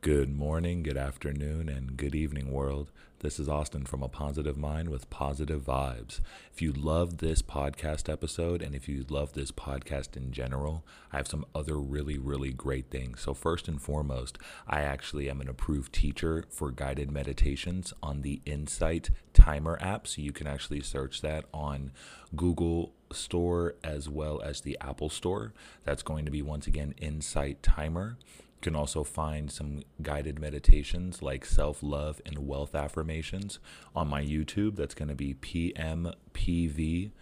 Good morning, good afternoon, and good evening, world. This is Austin from A Positive Mind with Positive Vibes. If you love this podcast episode and if you love this podcast in general, I have some other really, really great things. So, first and foremost, I actually am an approved teacher for guided meditations on the Insight Timer app. So, you can actually search that on Google Store as well as the Apple Store. That's going to be once again Insight Timer. You can also find some guided meditations like self love and wealth affirmations on my YouTube. That's going to be PMPV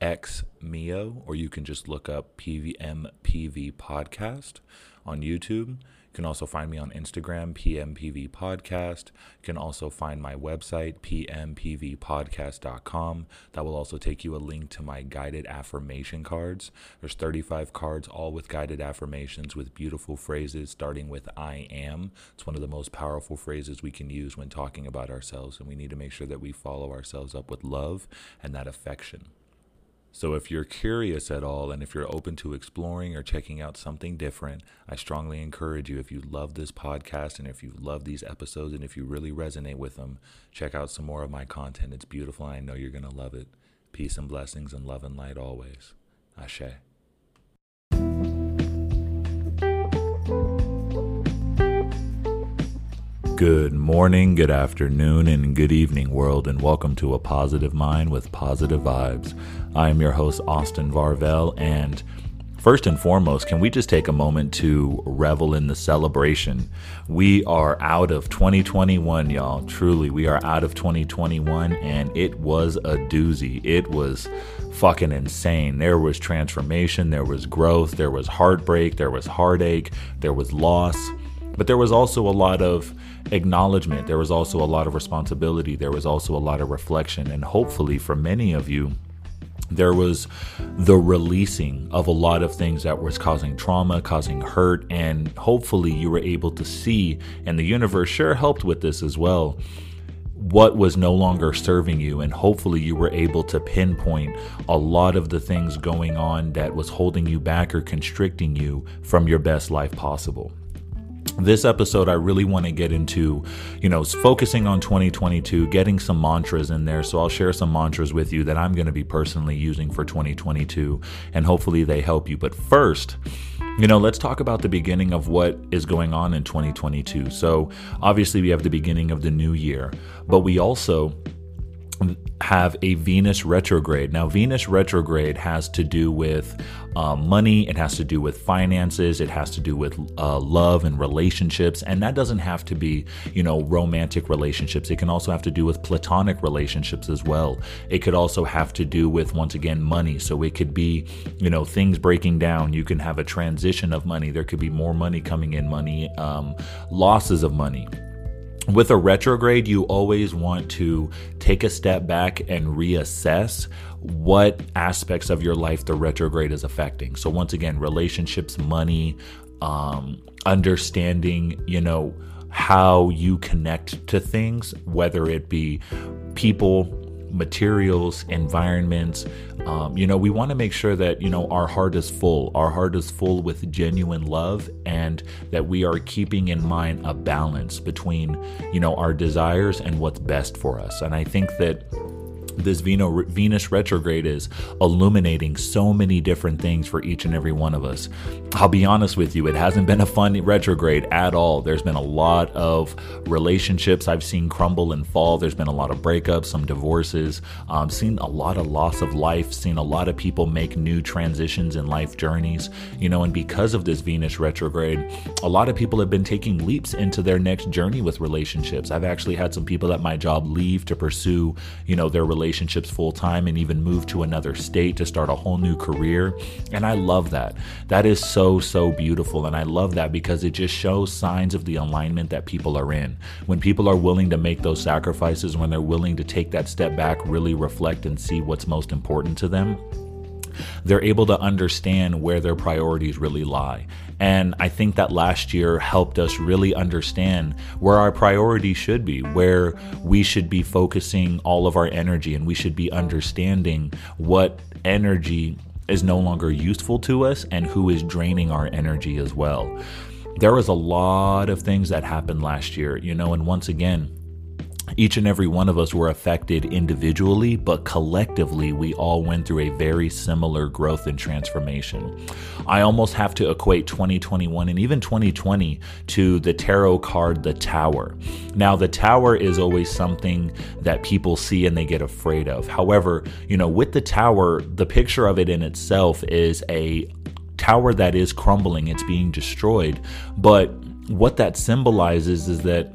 X Mio, or you can just look up PVMPV Podcast on YouTube. You can also find me on Instagram, PMPV Podcast. You can also find my website, pmpvpodcast.com. That will also take you a link to my guided affirmation cards. There's 35 cards, all with guided affirmations with beautiful phrases, starting with I am. It's one of the most powerful phrases we can use when talking about ourselves, and we need to make sure that we follow ourselves up with love and that affection. So, if you're curious at all and if you're open to exploring or checking out something different, I strongly encourage you, if you love this podcast and if you love these episodes and if you really resonate with them, check out some more of my content. It's beautiful I know you're going to love it. Peace and blessings and love and light always. Ashe. Good morning, good afternoon, and good evening, world, and welcome to A Positive Mind with Positive Vibes. I am your host, Austin Varvel, and first and foremost, can we just take a moment to revel in the celebration? We are out of 2021, y'all. Truly, we are out of 2021, and it was a doozy. It was fucking insane. There was transformation, there was growth, there was heartbreak, there was heartache, there was loss, but there was also a lot of acknowledgement. There was also a lot of responsibility. There was also a lot of reflection. And hopefully, for many of you, there was the releasing of a lot of things that was causing trauma, causing hurt, and hopefully you were able to see, and the universe sure helped with this as well, what was no longer serving you. And hopefully you were able to pinpoint a lot of the things going on that was holding you back or constricting you from your best life possible this episode i really want to get into you know focusing on 2022 getting some mantras in there so i'll share some mantras with you that i'm going to be personally using for 2022 and hopefully they help you but first you know, let's talk about the beginning of what is going on in 2022. So, obviously, we have the beginning of the new year, but we also have a Venus retrograde. Now, Venus retrograde has to do with uh, money, it has to do with finances, it has to do with uh, love and relationships. And that doesn't have to be, you know, romantic relationships. It can also have to do with platonic relationships as well. It could also have to do with, once again, money. So it could be, you know, things breaking down. You can have a transition of money. There could be more money coming in, money, um, losses of money with a retrograde, you always want to take a step back and reassess what aspects of your life the retrograde is affecting. So, once again, relationships, money, um, understanding, you know, how you connect to things, whether it be people, materials, environments. Um, you know, we want to make sure that, you know, our heart is full. Our heart is full with genuine love and that we are keeping in mind a balance between, you know, our desires and what's best for us. And I think that this Venus retrograde is illuminating so many different things for each and every one of us. I'll be honest with you, it hasn't been a fun retrograde at all. There's been a lot of relationships I've seen crumble and fall. There's been a lot of breakups, some divorces, um, seen a lot of loss of life, seen a lot of people make new transitions in life journeys, you know, and because of this Venus retrograde, a lot of people have been taking leaps into their next journey with relationships. I've actually had some people at my job leave to pursue, you know, their relationships relationships full time and even move to another state to start a whole new career. And I love that. That is so, so beautiful. And I love that because it just shows signs of the alignment that people are in. When people are willing to make those sacrifices, when they're willing to take that step back, really reflect and see what's most important to them they're able to understand where their priorities really lie. And I think that last year helped us really understand where our priorities should be, where we should be focusing all of our energy, and we should be understanding what energy is no longer useful to us and who is draining our energy as well. there was a lot of things that happened last year, you know, and once again, each and every one of us were affected individually, but collectively, we all went through a very similar growth and transformation. I almost have to equate 2021 and even 2020 to the tarot card, the Tower. Now, the Tower is always something that people see and they get afraid of. However, you know, with the Tower, the picture of it in itself is a tower that is crumbling, it's being destroyed. But what that symbolizes is that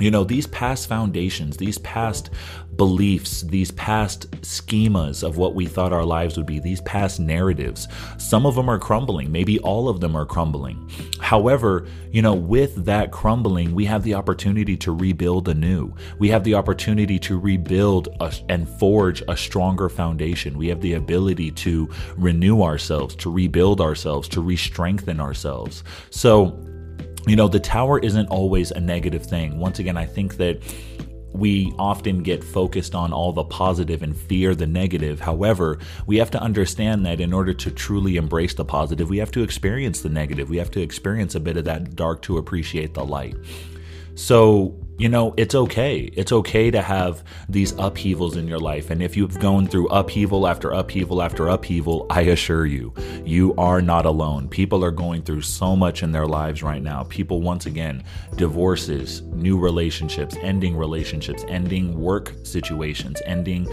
you know, these past foundations, these past beliefs, these past schemas of what we thought our lives would be, these past narratives, some of them are crumbling. Maybe all of them are crumbling. However, you know, with that crumbling, we have the opportunity to rebuild anew. We have the opportunity to rebuild a, and forge a stronger foundation. We have the ability to renew ourselves, to rebuild ourselves, to re strengthen ourselves. So, you know, the tower isn't always a negative thing. Once again, I think that we often get focused on all the positive and fear the negative. However, we have to understand that in order to truly embrace the positive, we have to experience the negative. We have to experience a bit of that dark to appreciate the light. So, you know, it's okay. It's okay to have these upheavals in your life. And if you've gone through upheaval after upheaval after upheaval, I assure you, you are not alone. People are going through so much in their lives right now. People, once again, divorces, new relationships, ending relationships, ending work situations, ending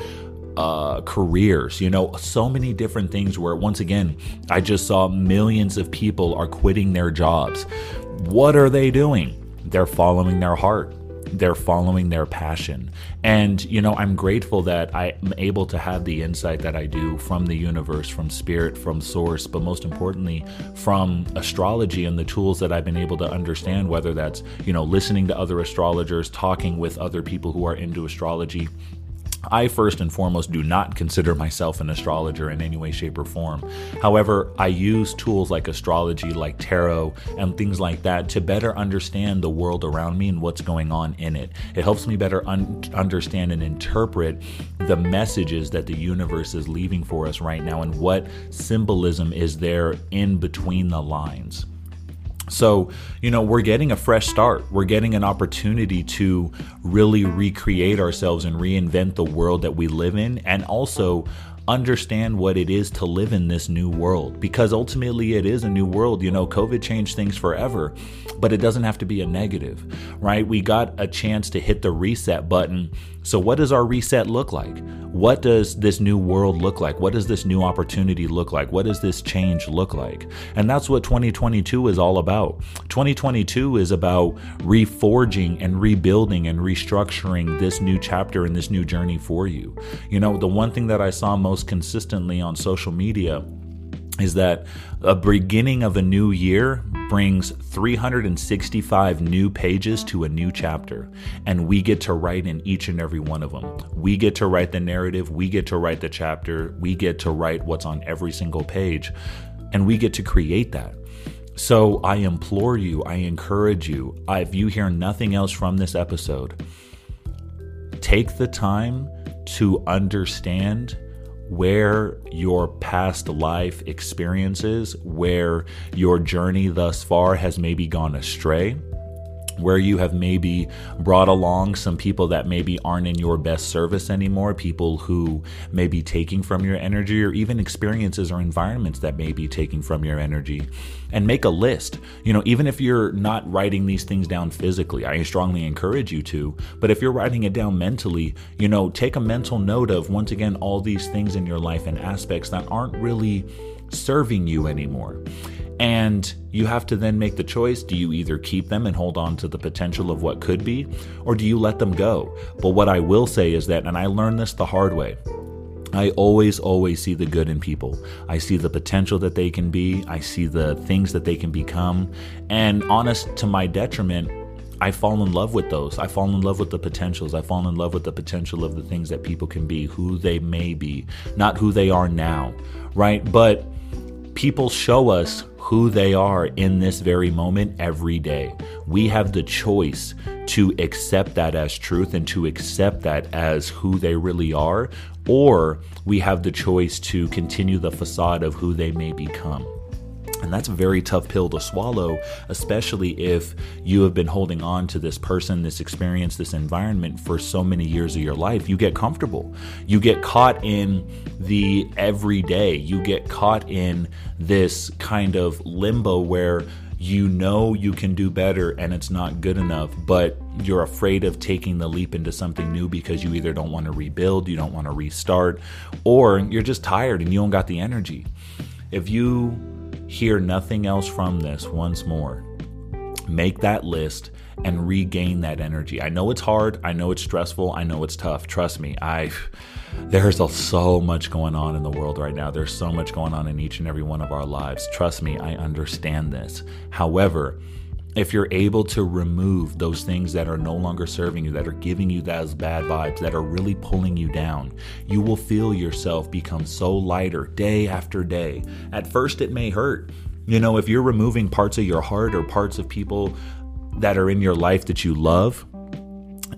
uh, careers, you know, so many different things where, once again, I just saw millions of people are quitting their jobs. What are they doing? They're following their heart they're following their passion. And, you know, I'm grateful that I'm able to have the insight that I do from the universe, from spirit, from source, but most importantly, from astrology and the tools that I've been able to understand, whether that's, you know, listening to other astrologers, talking with other people who are into astrology I first and foremost do not consider myself an astrologer in any way, shape, or form. However, I use tools like astrology, like tarot, and things like that to better understand the world around me and what's going on in it. It helps me better un- understand and interpret the messages that the universe is leaving for us right now and what symbolism is there in between the lines. So, you know, we're getting a fresh start. We're getting an opportunity to really recreate ourselves and reinvent the world that we live in and also understand what it is to live in this new world because ultimately it is a new world. You know, COVID changed things forever, but it doesn't have to be a negative, right? We got a chance to hit the reset button. So, what does our reset look like? What does this new world look like? What does this new opportunity look like? What does this change look like? And that's what 2022 is all about. 2022 is about reforging and rebuilding and restructuring this new chapter and this new journey for you. You know, the one thing that I saw most consistently on social media is that a beginning of a new year brings 365 new pages to a new chapter, and we get to write in each and every one of them. We get to write the narrative, we get to write the chapter, we get to write what's on every single page, and we get to create that. So I implore you, I encourage you, if you hear nothing else from this episode, take the time to understand where your past life experiences, where your journey thus far has maybe gone astray where you have maybe brought along some people that maybe aren't in your best service anymore, people who may be taking from your energy, or even experiences or environments that may be taking from your energy. And make a list. You know, even if you're not writing these things down physically, I strongly encourage you to. But if you're writing it down mentally, you know, take a mental note of once again all these things in your life and aspects that aren't really serving you anymore. And you have to then make the choice do you either keep them and hold on to the potential of what could be, or do you let them go? But what I will say is that, and I learned this the hard way. I always, always see the good in people. I see the potential that they can be. I see the things that they can become. And honest to my detriment, I fall in love with those. I fall in love with the potentials. I fall in love with the potential of the things that people can be, who they may be, not who they are now, right? But people show us who they are in this very moment every day. We have the choice to accept that as truth and to accept that as who they really are, or we have the choice to continue the facade of who they may become. And that's a very tough pill to swallow, especially if you have been holding on to this person, this experience, this environment for so many years of your life. You get comfortable. You get caught in the everyday. You get caught in this kind of limbo where you know you can do better and it's not good enough, but you're afraid of taking the leap into something new because you either don't want to rebuild, you don't want to restart, or you're just tired and you don't got the energy. If you hear nothing else from this once more, make that list and regain that energy. I know it's hard, I know it's stressful, I know it's tough. Trust me, I there's so much going on in the world right now. There's so much going on in each and every one of our lives. Trust me, I understand this. However, if you're able to remove those things that are no longer serving you, that are giving you those bad vibes, that are really pulling you down, you will feel yourself become so lighter day after day. At first, it may hurt. You know, if you're removing parts of your heart or parts of people that are in your life that you love,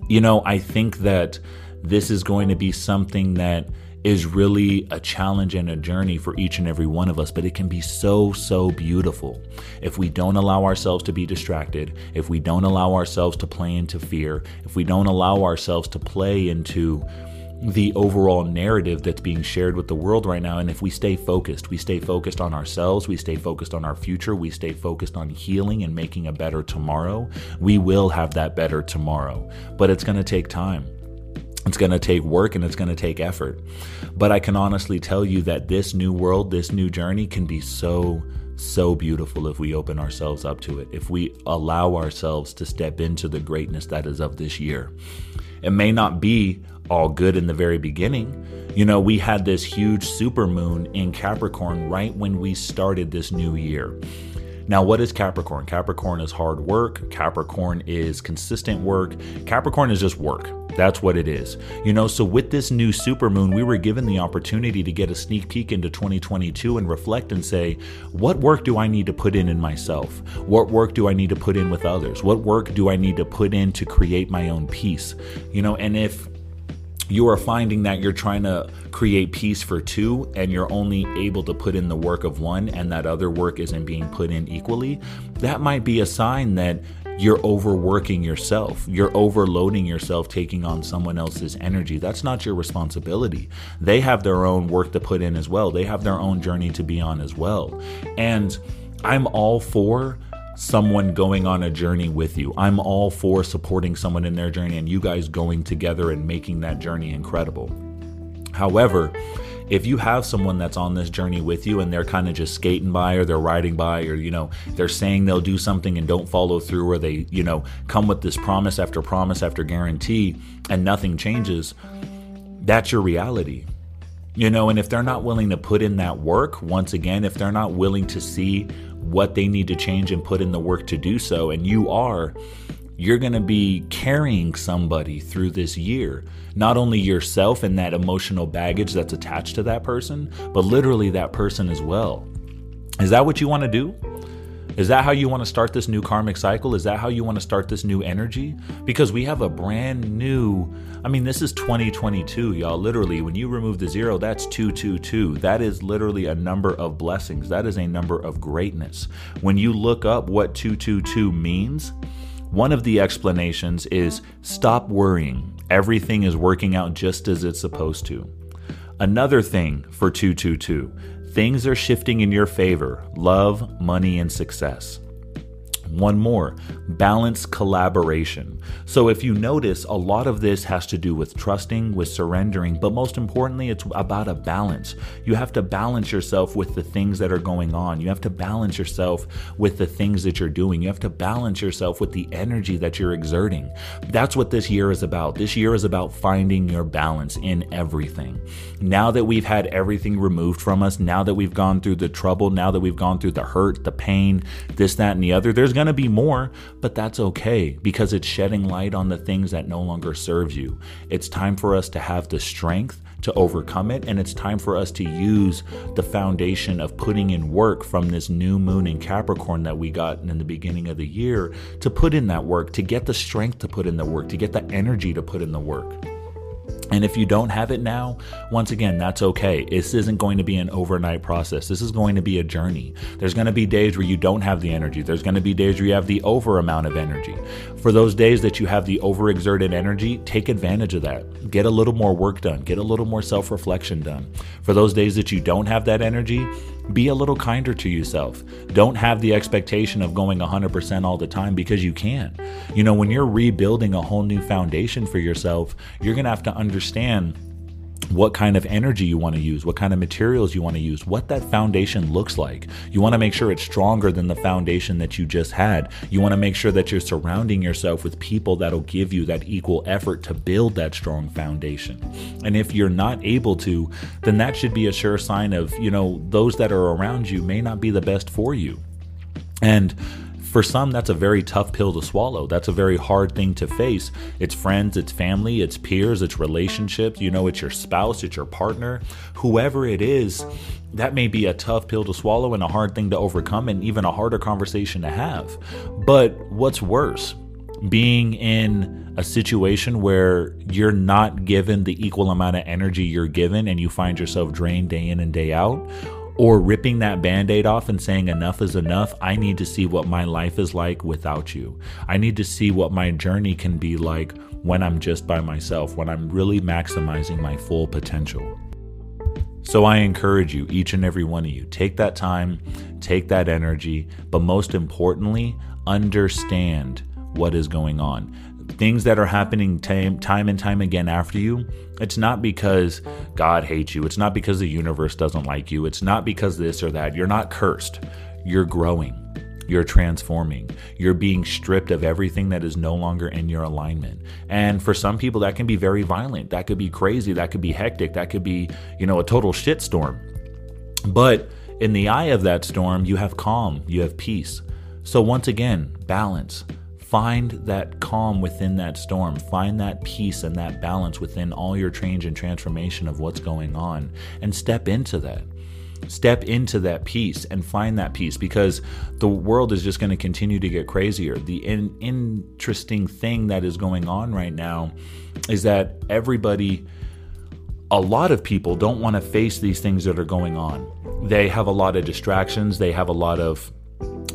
you know, I think that this is going to be something that is really a challenge and a journey for each and every one of us, but it can be so, so beautiful if we don't allow ourselves to be distracted, if we don't allow ourselves to play into fear, if we don't allow ourselves to play into the overall narrative that's being shared with the world right now. And if we stay focused, we stay focused on ourselves, we stay focused on our future, we stay focused on healing and making a better tomorrow, we will have that better tomorrow. But it's going to take time. It's going to take work and it's going to take effort. But I can honestly tell you that this new world, this new journey can be so, so beautiful if we open ourselves up to it, if we allow ourselves to step into the greatness that is of this year. It may not be all good in the very beginning. You know, we had this huge super moon in Capricorn right when we started this new year. Now, what is Capricorn? Capricorn is hard work. Capricorn is consistent work. Capricorn is just work. That's what it is. You know, so with this new supermoon, we were given the opportunity to get a sneak peek into 2022 and reflect and say, what work do I need to put in in myself? What work do I need to put in with others? What work do I need to put in to create my own peace? You know, and if you are finding that you're trying to create peace for two and you're only able to put in the work of one and that other work isn't being put in equally, that might be a sign that you're overworking yourself. You're overloading yourself taking on someone else's energy. That's not your responsibility. They have their own work to put in as well, they have their own journey to be on as well. And I'm all for someone going on a journey with you. I'm all for supporting someone in their journey and you guys going together and making that journey incredible. However, if you have someone that's on this journey with you and they're kind of just skating by or they're riding by or you know they're saying they'll do something and don't follow through or they you know come with this promise after promise after guarantee and nothing changes that's your reality you know and if they're not willing to put in that work once again if they're not willing to see what they need to change and put in the work to do so, and you are, you're going to be carrying somebody through this year. Not only yourself and that emotional baggage that's attached to that person, but literally that person as well. Is that what you want to do? Is that how you want to start this new karmic cycle? Is that how you want to start this new energy? Because we have a brand new, I mean, this is 2022, y'all. Literally, when you remove the zero, that's 222. That is literally a number of blessings. That is a number of greatness. When you look up what 222 means, one of the explanations is stop worrying. Everything is working out just as it's supposed to. Another thing for 222 Things are shifting in your favor love, money, and success. One more balance collaboration. So, if you notice, a lot of this has to do with trusting, with surrendering, but most importantly, it's about a balance. You have to balance yourself with the things that are going on. You have to balance yourself with the things that you're doing. You have to balance yourself with the energy that you're exerting. That's what this year is about. This year is about finding your balance in everything. Now that we've had everything removed from us, now that we've gone through the trouble, now that we've gone through the hurt, the pain, this, that, and the other, there's going to be more, but that's okay because it's shedding light on the things that no longer serve you. It's time for us to have the strength to overcome it, and it's time for us to use the foundation of putting in work from this new moon in Capricorn that we got in the beginning of the year to put in that work, to get the strength to put in the work, to get the energy to put in the work. And if you don't have it now, once again, that's okay. This isn't going to be an overnight process. This is going to be a journey. There's going to be days where you don't have the energy. There's going to be days where you have the over amount of energy. For those days that you have the overexerted energy, take advantage of that. Get a little more work done. Get a little more self reflection done. For those days that you don't have that energy, be a little kinder to yourself. Don't have the expectation of going 100% all the time because you can't. You know, when you're rebuilding a whole new foundation for yourself, you're going to have to understand what kind of energy you want to use, what kind of materials you want to use, what that foundation looks like. You want to make sure it's stronger than the foundation that you just had. You want to make sure that you're surrounding yourself with people that'll give you that equal effort to build that strong foundation. And if you're not able to, then that should be a sure sign of, you know, those that are around you may not be the best for you. And for some, that's a very tough pill to swallow. That's a very hard thing to face. It's friends, it's family, it's peers, it's relationships. You know, it's your spouse, it's your partner, whoever it is. That may be a tough pill to swallow and a hard thing to overcome, and even a harder conversation to have. But what's worse? being in a situation where you're not given the equal amount of energy you're given and you find yourself drained day in and day out or ripping that band aid off and saying, enough is enough. I need to see what my life is like without you. I need to see what my journey can be like when I'm just by myself, when I'm really maximizing my full potential. So I encourage you, each and every one of you, take that time, take that energy, but most importantly, understand what is going on things that are happening time, time and time again after you, it's not because God hates you. It's not because the universe doesn't like you. It's not because this or that. You're not cursed. You're growing. You're transforming. You're being stripped of everything that is no longer in your alignment. And for some people, that can be very violent. That could be crazy. That could be hectic. That could be, you know, a total shitstorm. But in the eye of that storm, you have calm, you have peace. So once again, balance Find that calm within that storm. Find that peace and that balance within all your change and transformation of what's going on and step into that. Step into that peace and find that peace because the world is just going to continue to get crazier. The in- interesting thing that is going on right now is that everybody a lot of people don't want to face these things that are going on. They have a lot of distractions, they have a lot of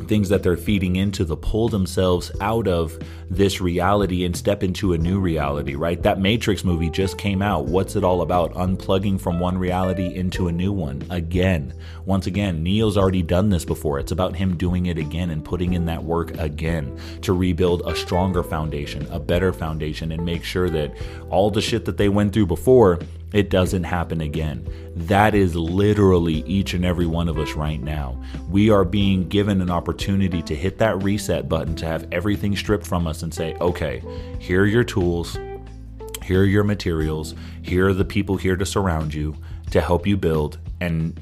things that they're feeding into to pull themselves out of this reality and step into a new reality, right? That Matrix movie just came out. What's it all about? Unplugging from one reality into a new one again. Once again, Neo's already done this before. It's about him doing it again and putting in that work again to rebuild a stronger foundation, a better foundation, and make sure that all the shit that they went through before it doesn't happen again. That is literally each and every one of us right now. We are being given an opportunity to hit that reset button, to have everything stripped from us and say, okay, here are your tools, here are your materials, here are the people here to surround you, to help you build and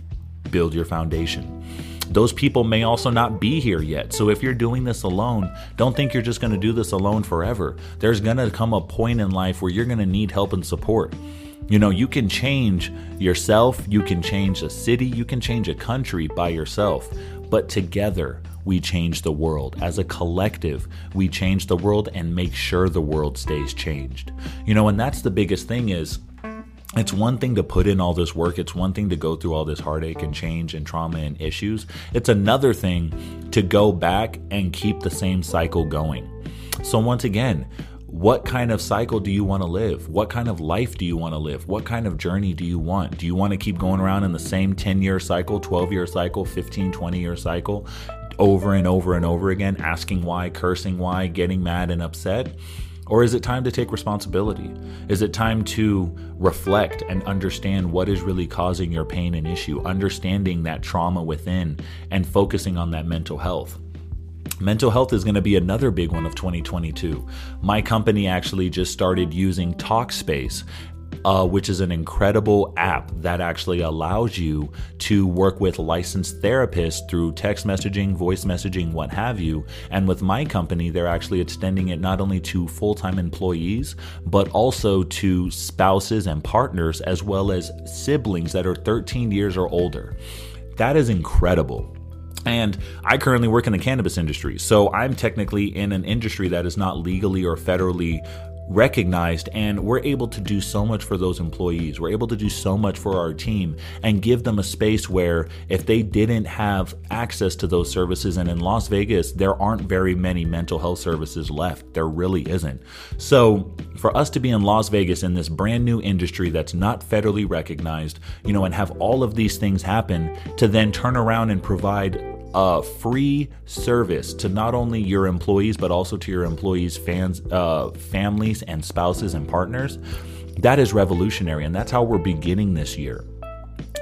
build your foundation. Those people may also not be here yet. So if you're doing this alone, don't think you're just going to do this alone forever. There's going to come a point in life where you're going to need help and support. You know, you can change yourself, you can change a city, you can change a country by yourself, but together we change the world. As a collective, we change the world and make sure the world stays changed. You know, and that's the biggest thing is it's one thing to put in all this work, it's one thing to go through all this heartache and change and trauma and issues. It's another thing to go back and keep the same cycle going. So, once again, what kind of cycle do you want to live? What kind of life do you want to live? What kind of journey do you want? Do you want to keep going around in the same 10 year cycle, 12 year cycle, 15, 20 year cycle over and over and over again, asking why, cursing why, getting mad and upset? Or is it time to take responsibility? Is it time to reflect and understand what is really causing your pain and issue, understanding that trauma within and focusing on that mental health? Mental health is going to be another big one of 2022. My company actually just started using Talkspace uh, which is an incredible app that actually allows you to work with licensed therapists through text messaging, voice messaging, what have you. And with my company, they're actually extending it not only to full time employees, but also to spouses and partners, as well as siblings that are 13 years or older. That is incredible. And I currently work in the cannabis industry. So I'm technically in an industry that is not legally or federally recognized and we're able to do so much for those employees. We're able to do so much for our team and give them a space where if they didn't have access to those services, and in Las Vegas, there aren't very many mental health services left. There really isn't. So for us to be in Las Vegas in this brand new industry that's not federally recognized, you know, and have all of these things happen to then turn around and provide a free service to not only your employees but also to your employees' fans, uh, families, and spouses and partners. That is revolutionary, and that's how we're beginning this year.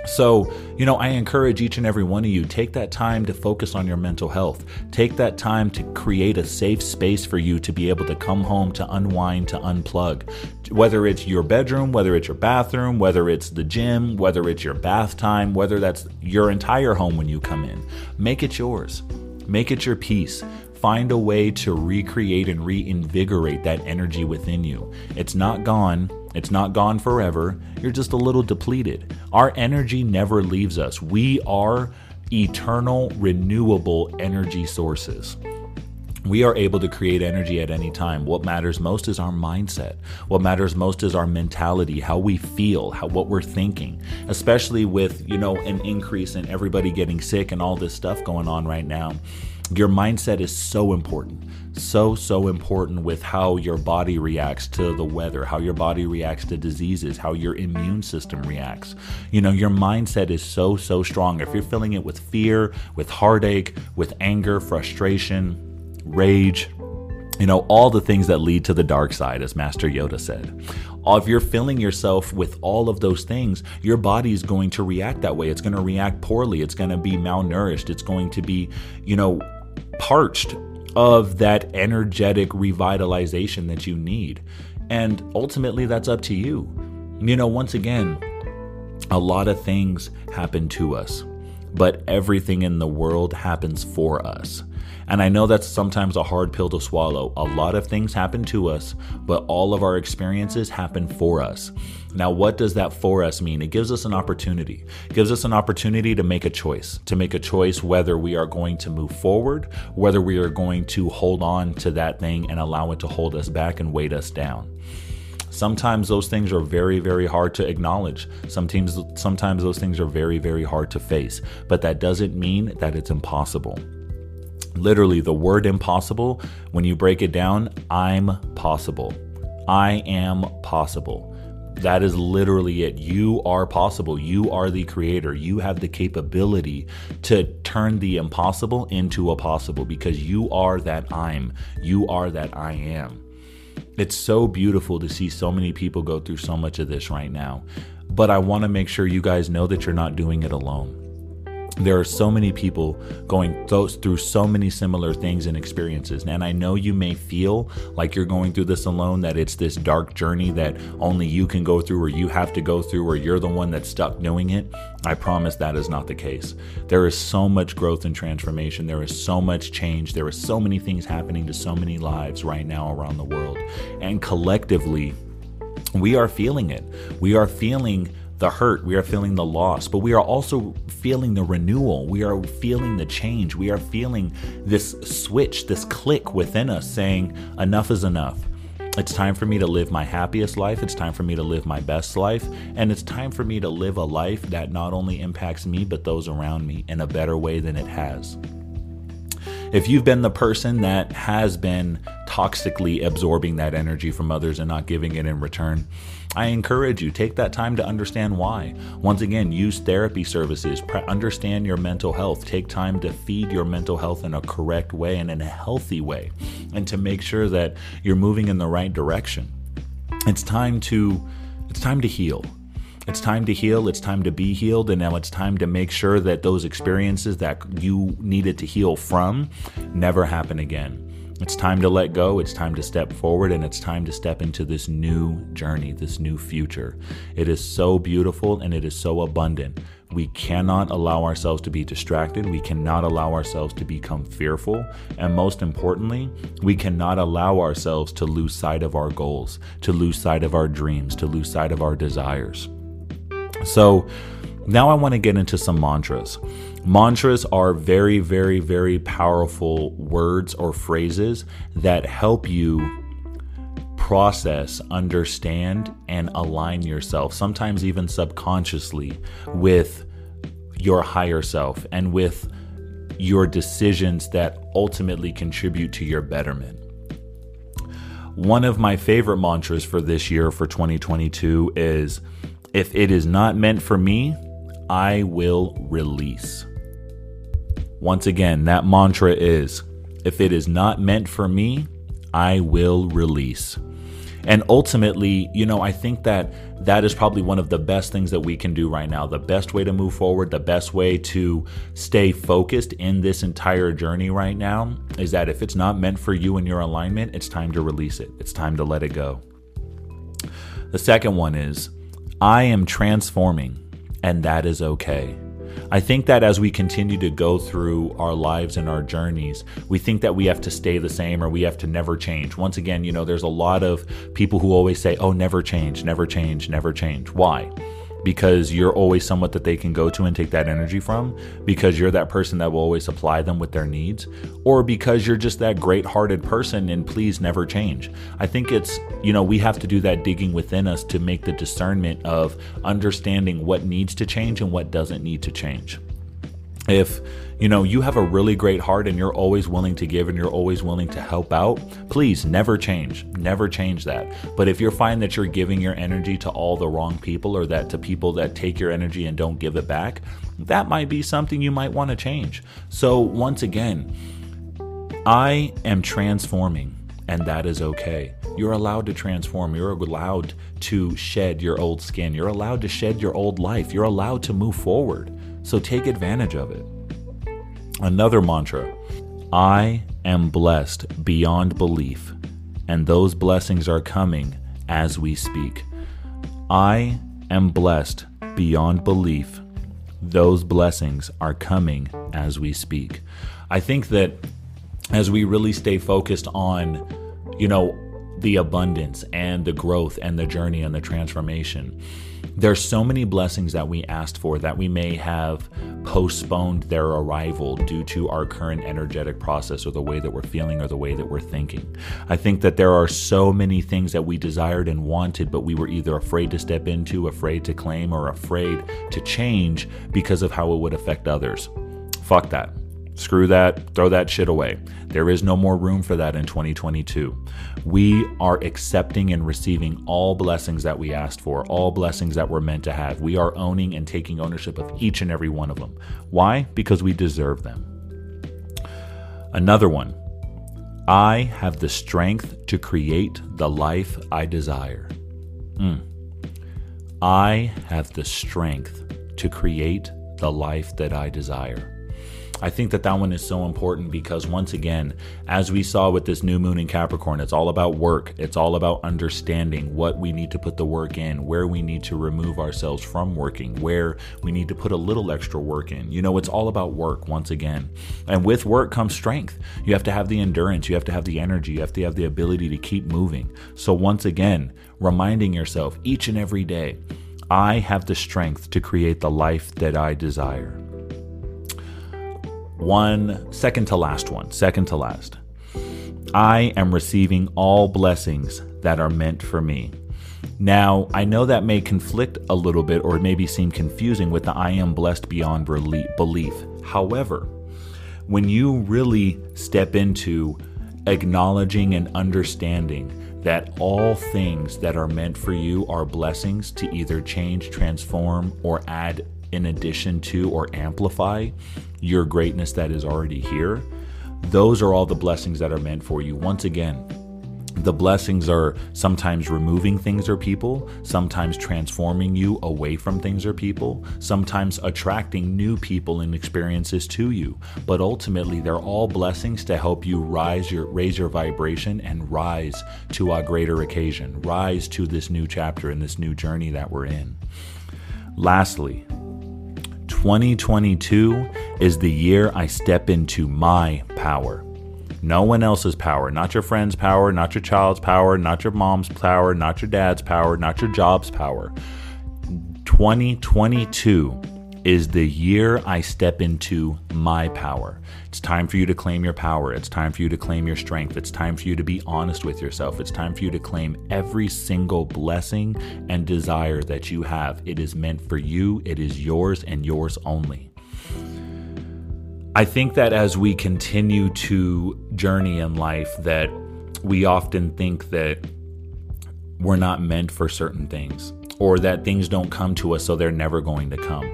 So, you know, I encourage each and every one of you take that time to focus on your mental health. Take that time to create a safe space for you to be able to come home to unwind, to unplug. Whether it's your bedroom, whether it's your bathroom, whether it's the gym, whether it's your bath time, whether that's your entire home when you come in. Make it yours. Make it your peace find a way to recreate and reinvigorate that energy within you. It's not gone, it's not gone forever. You're just a little depleted. Our energy never leaves us. We are eternal, renewable energy sources. We are able to create energy at any time. What matters most is our mindset. What matters most is our mentality, how we feel, how what we're thinking. Especially with, you know, an increase in everybody getting sick and all this stuff going on right now. Your mindset is so important. So, so important with how your body reacts to the weather, how your body reacts to diseases, how your immune system reacts. You know, your mindset is so, so strong. If you're filling it with fear, with heartache, with anger, frustration, rage, you know, all the things that lead to the dark side, as Master Yoda said. If you're filling yourself with all of those things, your body is going to react that way. It's going to react poorly. It's going to be malnourished. It's going to be, you know, parched of that energetic revitalization that you need. And ultimately, that's up to you. You know, once again, a lot of things happen to us, but everything in the world happens for us. And I know that's sometimes a hard pill to swallow. A lot of things happen to us, but all of our experiences happen for us. Now, what does that for us mean? It gives us an opportunity. It gives us an opportunity to make a choice, to make a choice whether we are going to move forward, whether we are going to hold on to that thing and allow it to hold us back and weight us down. Sometimes those things are very, very hard to acknowledge. Sometimes, sometimes those things are very, very hard to face, but that doesn't mean that it's impossible. Literally, the word impossible, when you break it down, I'm possible. I am possible. That is literally it. You are possible. You are the creator. You have the capability to turn the impossible into a possible because you are that I'm. You are that I am. It's so beautiful to see so many people go through so much of this right now. But I want to make sure you guys know that you're not doing it alone there are so many people going through so many similar things and experiences. And I know you may feel like you're going through this alone, that it's this dark journey that only you can go through, or you have to go through, or you're the one that's stuck doing it. I promise that is not the case. There is so much growth and transformation. There is so much change. There are so many things happening to so many lives right now around the world. And collectively, we are feeling it. We are feeling the hurt, we are feeling the loss, but we are also feeling the renewal. We are feeling the change. We are feeling this switch, this click within us saying, enough is enough. It's time for me to live my happiest life. It's time for me to live my best life. And it's time for me to live a life that not only impacts me, but those around me in a better way than it has. If you've been the person that has been toxically absorbing that energy from others and not giving it in return, I encourage you take that time to understand why. Once again, use therapy services, understand your mental health, take time to feed your mental health in a correct way and in a healthy way, and to make sure that you're moving in the right direction. It's time to it's time to heal. It's time to heal. It's time to be healed. And now it's time to make sure that those experiences that you needed to heal from never happen again. It's time to let go. It's time to step forward. And it's time to step into this new journey, this new future. It is so beautiful and it is so abundant. We cannot allow ourselves to be distracted. We cannot allow ourselves to become fearful. And most importantly, we cannot allow ourselves to lose sight of our goals, to lose sight of our dreams, to lose sight of our desires. So now I want to get into some mantras. Mantras are very, very, very powerful words or phrases that help you process, understand, and align yourself, sometimes even subconsciously, with your higher self and with your decisions that ultimately contribute to your betterment. One of my favorite mantras for this year, for 2022, is if it is not meant for me, I will release. Once again, that mantra is if it is not meant for me, I will release. And ultimately, you know, I think that that is probably one of the best things that we can do right now. The best way to move forward, the best way to stay focused in this entire journey right now is that if it's not meant for you and your alignment, it's time to release it. It's time to let it go. The second one is I am transforming, and that is okay. I think that as we continue to go through our lives and our journeys, we think that we have to stay the same or we have to never change. Once again, you know, there's a lot of people who always say, oh, never change, never change, never change. Why? Because you're always someone that they can go to and take that energy from, because you're that person that will always supply them with their needs, or because you're just that great hearted person and please never change. I think it's, you know, we have to do that digging within us to make the discernment of understanding what needs to change and what doesn't need to change if you know you have a really great heart and you're always willing to give and you're always willing to help out please never change never change that but if you're finding that you're giving your energy to all the wrong people or that to people that take your energy and don't give it back that might be something you might want to change so once again i am transforming and that is okay. You're allowed to transform. You're allowed to shed your old skin. You're allowed to shed your old life. You're allowed to move forward. So take advantage of it. Another mantra I am blessed beyond belief, and those blessings are coming as we speak. I am blessed beyond belief. Those blessings are coming as we speak. I think that as we really stay focused on, you know, the abundance and the growth and the journey and the transformation, there's so many blessings that we asked for that we may have postponed their arrival due to our current energetic process or the way that we're feeling or the way that we're thinking. I think that there are so many things that we desired and wanted, but we were either afraid to step into, afraid to claim, or afraid to change because of how it would affect others. Fuck that. Screw that, throw that shit away. There is no more room for that in 2022. We are accepting and receiving all blessings that we asked for, all blessings that we're meant to have. We are owning and taking ownership of each and every one of them. Why? Because we deserve them. Another one I have the strength to create the life I desire. Mm. I have the strength to create the life that I desire. I think that that one is so important because once again, as we saw with this new moon in Capricorn, it's all about work. It's all about understanding what we need to put the work in, where we need to remove ourselves from working, where we need to put a little extra work in. You know, it's all about work once again. And with work comes strength. You have to have the endurance, you have to have the energy, you have to have the ability to keep moving. So once again, reminding yourself each and every day, I have the strength to create the life that I desire one second to last one, second to last. I am receiving all blessings that are meant for me. Now, I know that may conflict a little bit or maybe seem confusing with the I am blessed beyond belief. However, when you really step into acknowledging and understanding that all things that are meant for you are blessings to either change, transform, or add in addition to or amplify your greatness that is already here, those are all the blessings that are meant for you. Once again, the blessings are sometimes removing things or people, sometimes transforming you away from things or people, sometimes attracting new people and experiences to you. But ultimately, they're all blessings to help you rise your raise your vibration and rise to a greater occasion, rise to this new chapter in this new journey that we're in. Lastly, 2022 is the year I step into my power. No one else's power, not your friend's power, not your child's power, not your mom's power, not your dad's power, not your job's power. 2022 is the year I step into my power. It's time for you to claim your power. It's time for you to claim your strength. It's time for you to be honest with yourself. It's time for you to claim every single blessing and desire that you have. It is meant for you, it is yours and yours only. I think that as we continue to journey in life that we often think that we're not meant for certain things or that things don't come to us so they're never going to come.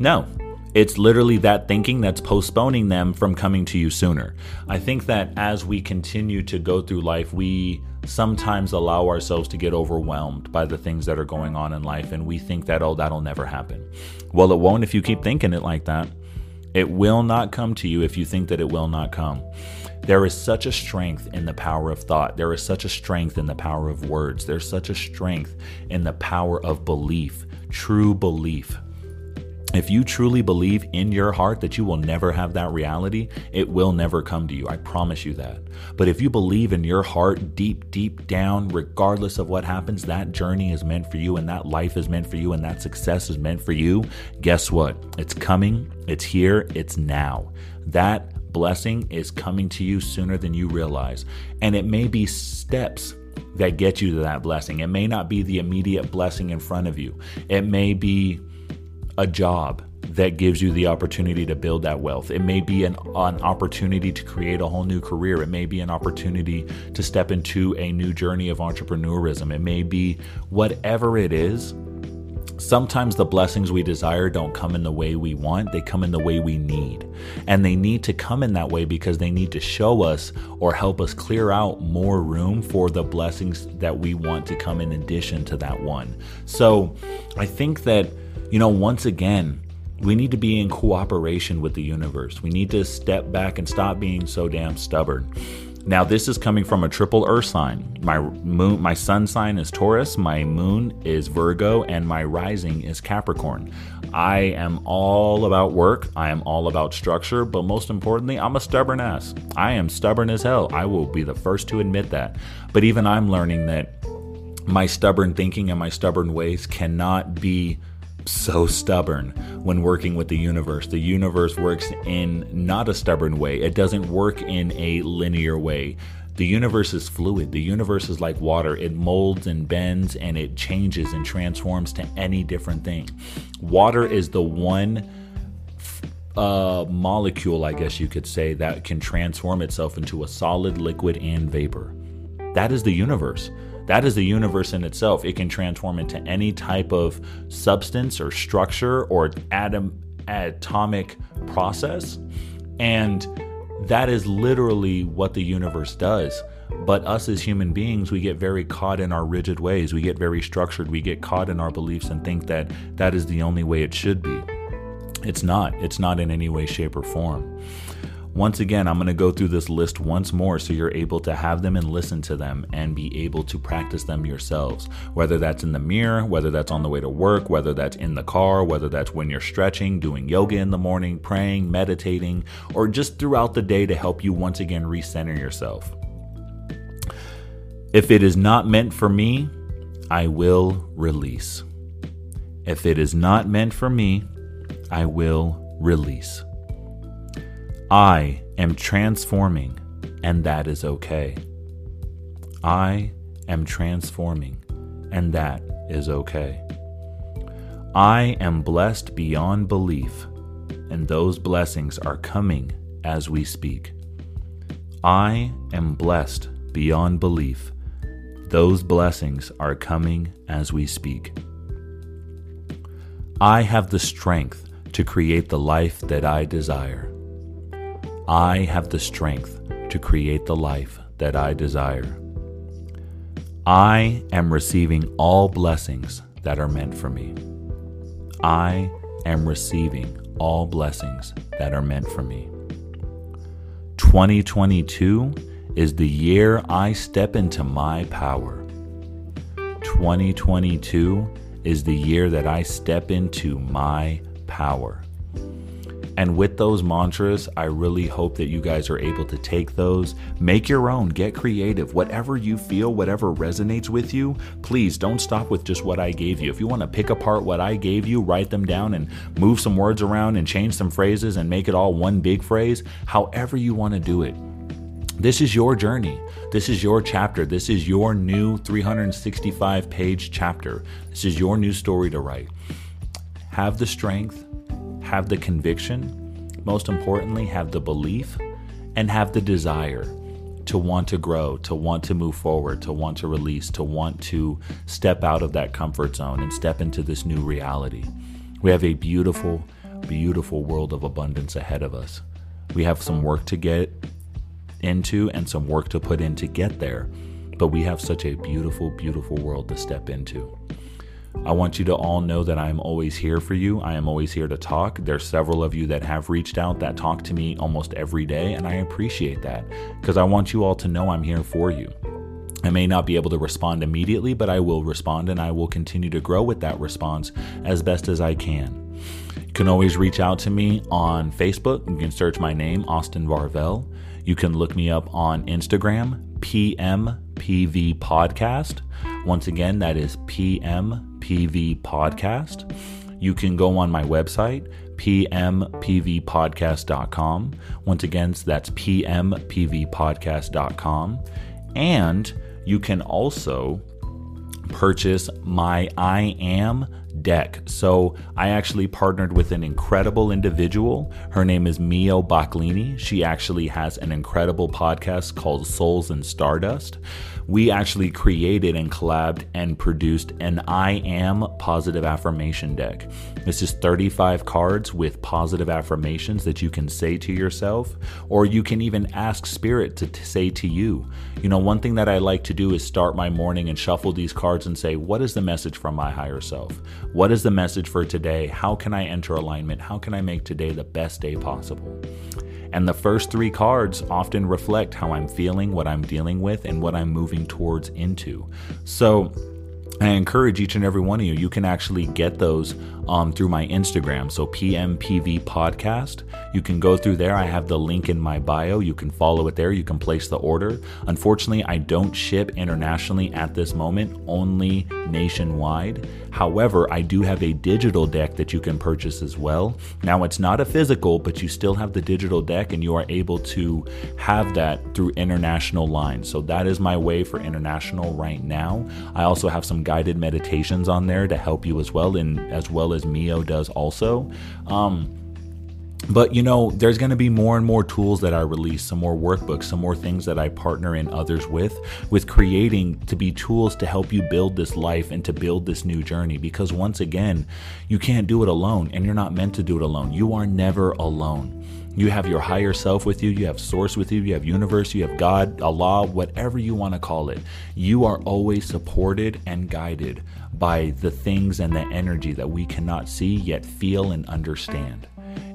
No, it's literally that thinking that's postponing them from coming to you sooner. I think that as we continue to go through life, we sometimes allow ourselves to get overwhelmed by the things that are going on in life, and we think that, oh, that'll never happen. Well, it won't if you keep thinking it like that. It will not come to you if you think that it will not come. There is such a strength in the power of thought. There is such a strength in the power of words. There's such a strength in the power of belief, true belief. If you truly believe in your heart that you will never have that reality, it will never come to you. I promise you that. But if you believe in your heart deep, deep down, regardless of what happens, that journey is meant for you and that life is meant for you and that success is meant for you, guess what? It's coming, it's here, it's now. That blessing is coming to you sooner than you realize. And it may be steps that get you to that blessing. It may not be the immediate blessing in front of you, it may be a job that gives you the opportunity to build that wealth. It may be an, an opportunity to create a whole new career. It may be an opportunity to step into a new journey of entrepreneurism. It may be whatever it is. Sometimes the blessings we desire don't come in the way we want, they come in the way we need. And they need to come in that way because they need to show us or help us clear out more room for the blessings that we want to come in addition to that one. So I think that you know, once again, we need to be in cooperation with the universe. We need to step back and stop being so damn stubborn. Now, this is coming from a triple earth sign. My moon, my sun sign is Taurus, my moon is Virgo, and my rising is Capricorn. I am all about work. I am all about structure, but most importantly, I'm a stubborn ass. I am stubborn as hell. I will be the first to admit that. But even I'm learning that my stubborn thinking and my stubborn ways cannot be so stubborn when working with the universe. The universe works in not a stubborn way, it doesn't work in a linear way. The universe is fluid. The universe is like water. It molds and bends and it changes and transforms to any different thing. Water is the one uh, molecule, I guess you could say, that can transform itself into a solid, liquid, and vapor. That is the universe. That is the universe in itself. It can transform into any type of substance or structure or atom atomic process. And that is literally what the universe does. But us as human beings, we get very caught in our rigid ways. We get very structured. We get caught in our beliefs and think that that is the only way it should be. It's not. It's not in any way, shape, or form. Once again, I'm going to go through this list once more so you're able to have them and listen to them and be able to practice them yourselves. Whether that's in the mirror, whether that's on the way to work, whether that's in the car, whether that's when you're stretching, doing yoga in the morning, praying, meditating, or just throughout the day to help you once again recenter yourself. If it is not meant for me, I will release. If it is not meant for me, I will release. I am transforming, and that is okay. I am transforming, and that is okay. I am blessed beyond belief, and those blessings are coming as we speak. I am blessed beyond belief. Those blessings are coming as we speak. I have the strength to create the life that I desire. I have the strength to create the life that I desire. I am receiving all blessings that are meant for me. I am receiving all blessings that are meant for me. 2022 is the year I step into my power. 2022 is the year that I step into my power. And with those mantras, I really hope that you guys are able to take those, make your own, get creative. Whatever you feel, whatever resonates with you, please don't stop with just what I gave you. If you want to pick apart what I gave you, write them down and move some words around and change some phrases and make it all one big phrase, however you want to do it. This is your journey. This is your chapter. This is your new 365 page chapter. This is your new story to write. Have the strength have the conviction, most importantly, have the belief, and have the desire to want to grow, to want to move forward, to want to release, to want to step out of that comfort zone and step into this new reality. We have a beautiful, beautiful world of abundance ahead of us. We have some work to get into and some work to put in to get there, but we have such a beautiful, beautiful world to step into. I want you to all know that I am always here for you. I am always here to talk. There's several of you that have reached out that talk to me almost every day, and I appreciate that because I want you all to know I'm here for you. I may not be able to respond immediately, but I will respond and I will continue to grow with that response as best as I can. You can always reach out to me on Facebook. You can search my name, Austin Varvel. You can look me up on Instagram, PMPV Podcast. Once again, that is PMPV Podcast. You can go on my website, pmpvpodcast.com. Once again, that's pmpvpodcast.com. And you can also purchase my I Am deck. So I actually partnered with an incredible individual. Her name is Mio Baclini. She actually has an incredible podcast called Souls and Stardust we actually created and collabed and produced an I am positive affirmation deck. This is 35 cards with positive affirmations that you can say to yourself, or you can even ask Spirit to t- say to you. You know, one thing that I like to do is start my morning and shuffle these cards and say, What is the message from my higher self? What is the message for today? How can I enter alignment? How can I make today the best day possible? And the first three cards often reflect how I'm feeling, what I'm dealing with, and what I'm moving towards into. So I encourage each and every one of you, you can actually get those um, through my Instagram. So PMPV Podcast. You can go through there. I have the link in my bio. You can follow it there. You can place the order. Unfortunately, I don't ship internationally at this moment, only nationwide. However, I do have a digital deck that you can purchase as well. Now, it's not a physical, but you still have the digital deck and you are able to have that through international lines. So that is my way for international right now. I also have some guided meditations on there to help you as well, and as well as as Mio does also. Um, but you know, there's going to be more and more tools that I release, some more workbooks, some more things that I partner in others with, with creating to be tools to help you build this life and to build this new journey. Because once again, you can't do it alone and you're not meant to do it alone. You are never alone. You have your higher self with you, you have source with you, you have universe, you have God, Allah, whatever you want to call it. You are always supported and guided by the things and the energy that we cannot see yet feel and understand.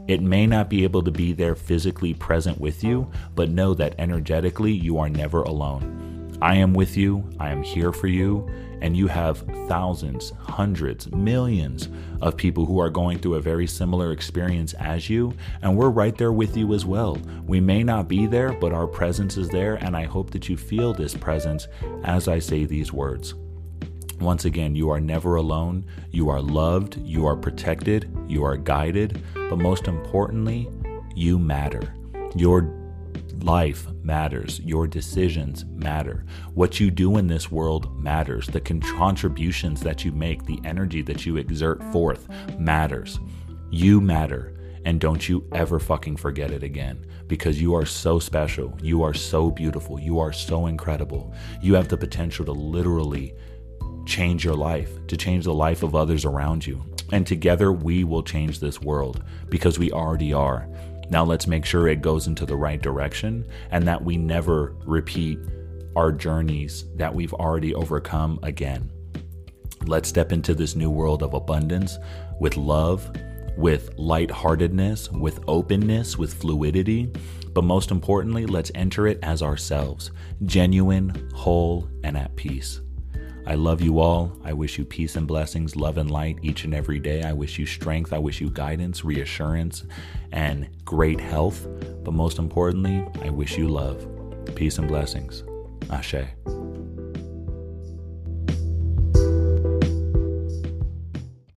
It may not be able to be there physically present with you, but know that energetically you are never alone. I am with you, I am here for you, and you have thousands, hundreds, millions of people who are going through a very similar experience as you, and we're right there with you as well. We may not be there, but our presence is there, and I hope that you feel this presence as I say these words. Once again, you are never alone. You are loved. You are protected. You are guided. But most importantly, you matter. Your life matters. Your decisions matter. What you do in this world matters. The contributions that you make, the energy that you exert forth matters. You matter. And don't you ever fucking forget it again because you are so special. You are so beautiful. You are so incredible. You have the potential to literally change your life, to change the life of others around you. And together we will change this world because we already are. Now let's make sure it goes into the right direction and that we never repeat our journeys that we've already overcome again. Let's step into this new world of abundance with love, with lightheartedness, with openness, with fluidity. But most importantly, let's enter it as ourselves, genuine, whole, and at peace. I love you all. I wish you peace and blessings, love and light each and every day. I wish you strength. I wish you guidance, reassurance, and great health. But most importantly, I wish you love. Peace and blessings. Ashe.